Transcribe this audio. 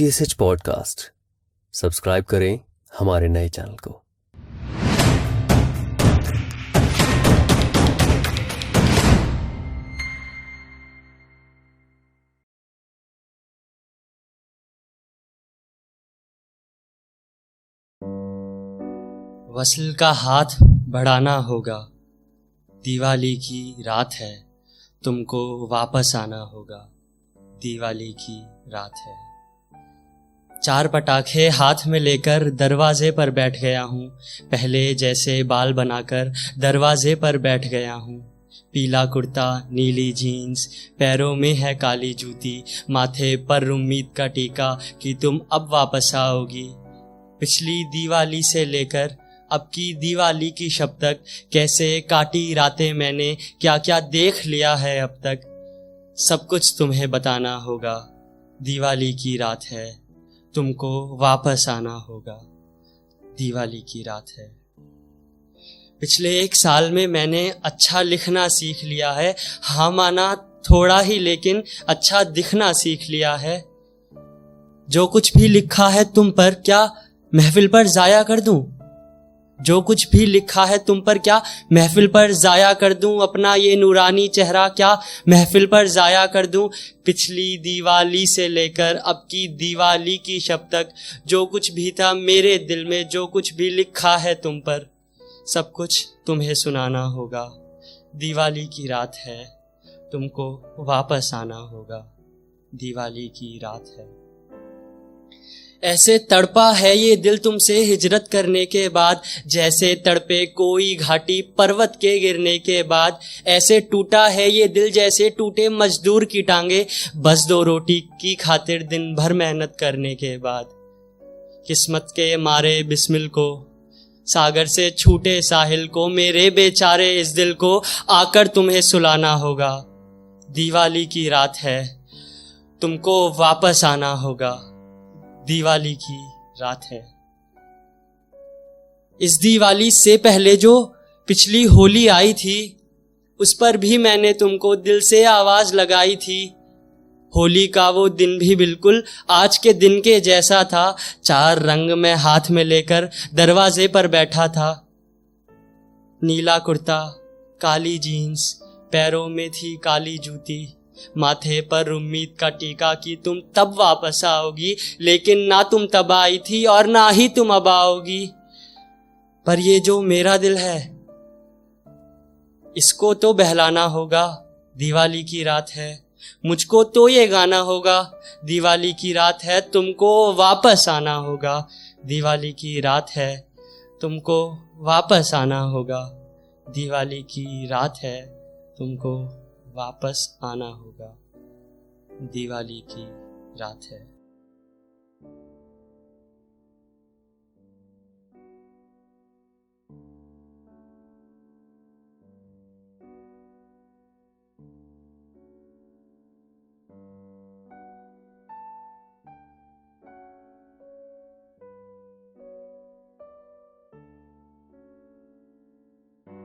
T S H podcast subscribe करें हमारे नए चैनल को। वसल का हाथ बढ़ाना होगा। दिवाली की रात है, तुमको वापस आना होगा। दिवाली की रात है। चार पटाखे हाथ में लेकर दरवाजे पर बैठ गया हूँ। पहले जैसे बाल बनाकर दरवाजे पर बैठ गया हूँ। पीला कुर्ता, नीली जीन्स, पैरों में है काली जूती, माथे पर उम्मीद का टीका कि तुम अब वापस आओगी। पिछली दिवाली से लेकर अब की दिवाली की शब तक कैसे काटी रातें मैंने क्या क्या देख लिया है अब तक? सब कुछ तुम्हें बताना होगा। दिवाली की रात है। तुमको वापस आना होगा। दिवाली की रात है। पिछले एक साल में मैंने अच्छा लिखना सीख लिया है। हाँ माना थोड़ा ही, लेकिन अच्छा दिखना सीख लिया है। जो कुछ भी लिखा है तुम पर, क्या महफिल पर जाया कर दूँ? जो कुछ भी लिखा है तुम पर क्या महफिल पर जाया कर दूँ अपना ये नूरानी चेहरा? क्या महफिल पर जाया कर दूँ? पिछली दिवाली से लेकर अब की दिवाली की शब तक जो कुछ भी था मेरे दिल में, जो कुछ भी लिखा है तुम पर, सब कुछ तुम्हें सुनाना होगा। दिवाली की रात है, तुमको वापस आना होगा। दिवाली की रात है। ऐसे तड़पा है ये दिल तुमसे हिजरत करने के बाद, जैसे तड़पे कोई घाटी पर्वत के गिरने के बाद। ऐसे टूटा है ये दिल, जैसे टूटे मजदूर की टांगे। बस दो रोटी की खातिर दिन भर मेहनत करने के बाद। किस्मत के मारे बिस्मिल को, सागर से छूटे साहिल को, मेरे बेचारे इस दिल को आकर तुम्हें सुलाना होगा। दिवाली की रात है, तुमको वापस आना होगा। दिवाली की रात है। इस दिवाली से पहले जो पिछली होली आई थी, उस पर भी मैंने तुमको दिल से आवाज़ लगाई थी। होली का वो दिन भी बिल्कुल आज के दिन के जैसा था। चार रंग में हाथ में लेकर दरवाजे पर बैठा था। नीला कुर्ता, काली जीन्स, पैरों में थी काली जूती। माथे पर उम्मीद का टीका कि तुम तब वापस आओगी, लेकिन ना तुम तब आई थी और ना ही तुम अब आओगी। पर ये जो मेरा दिल है, इसको तो बहलाना होगा, दिवाली की रात है। मुझको तो ये गाना होगा, दिवाली की रात है, तुमको वापस आना होगा। दिवाली की रात है, तुमको वापस आना होगा। दिवाली की रात है, तुमको वापस आना होगा। दिवाली की रात है।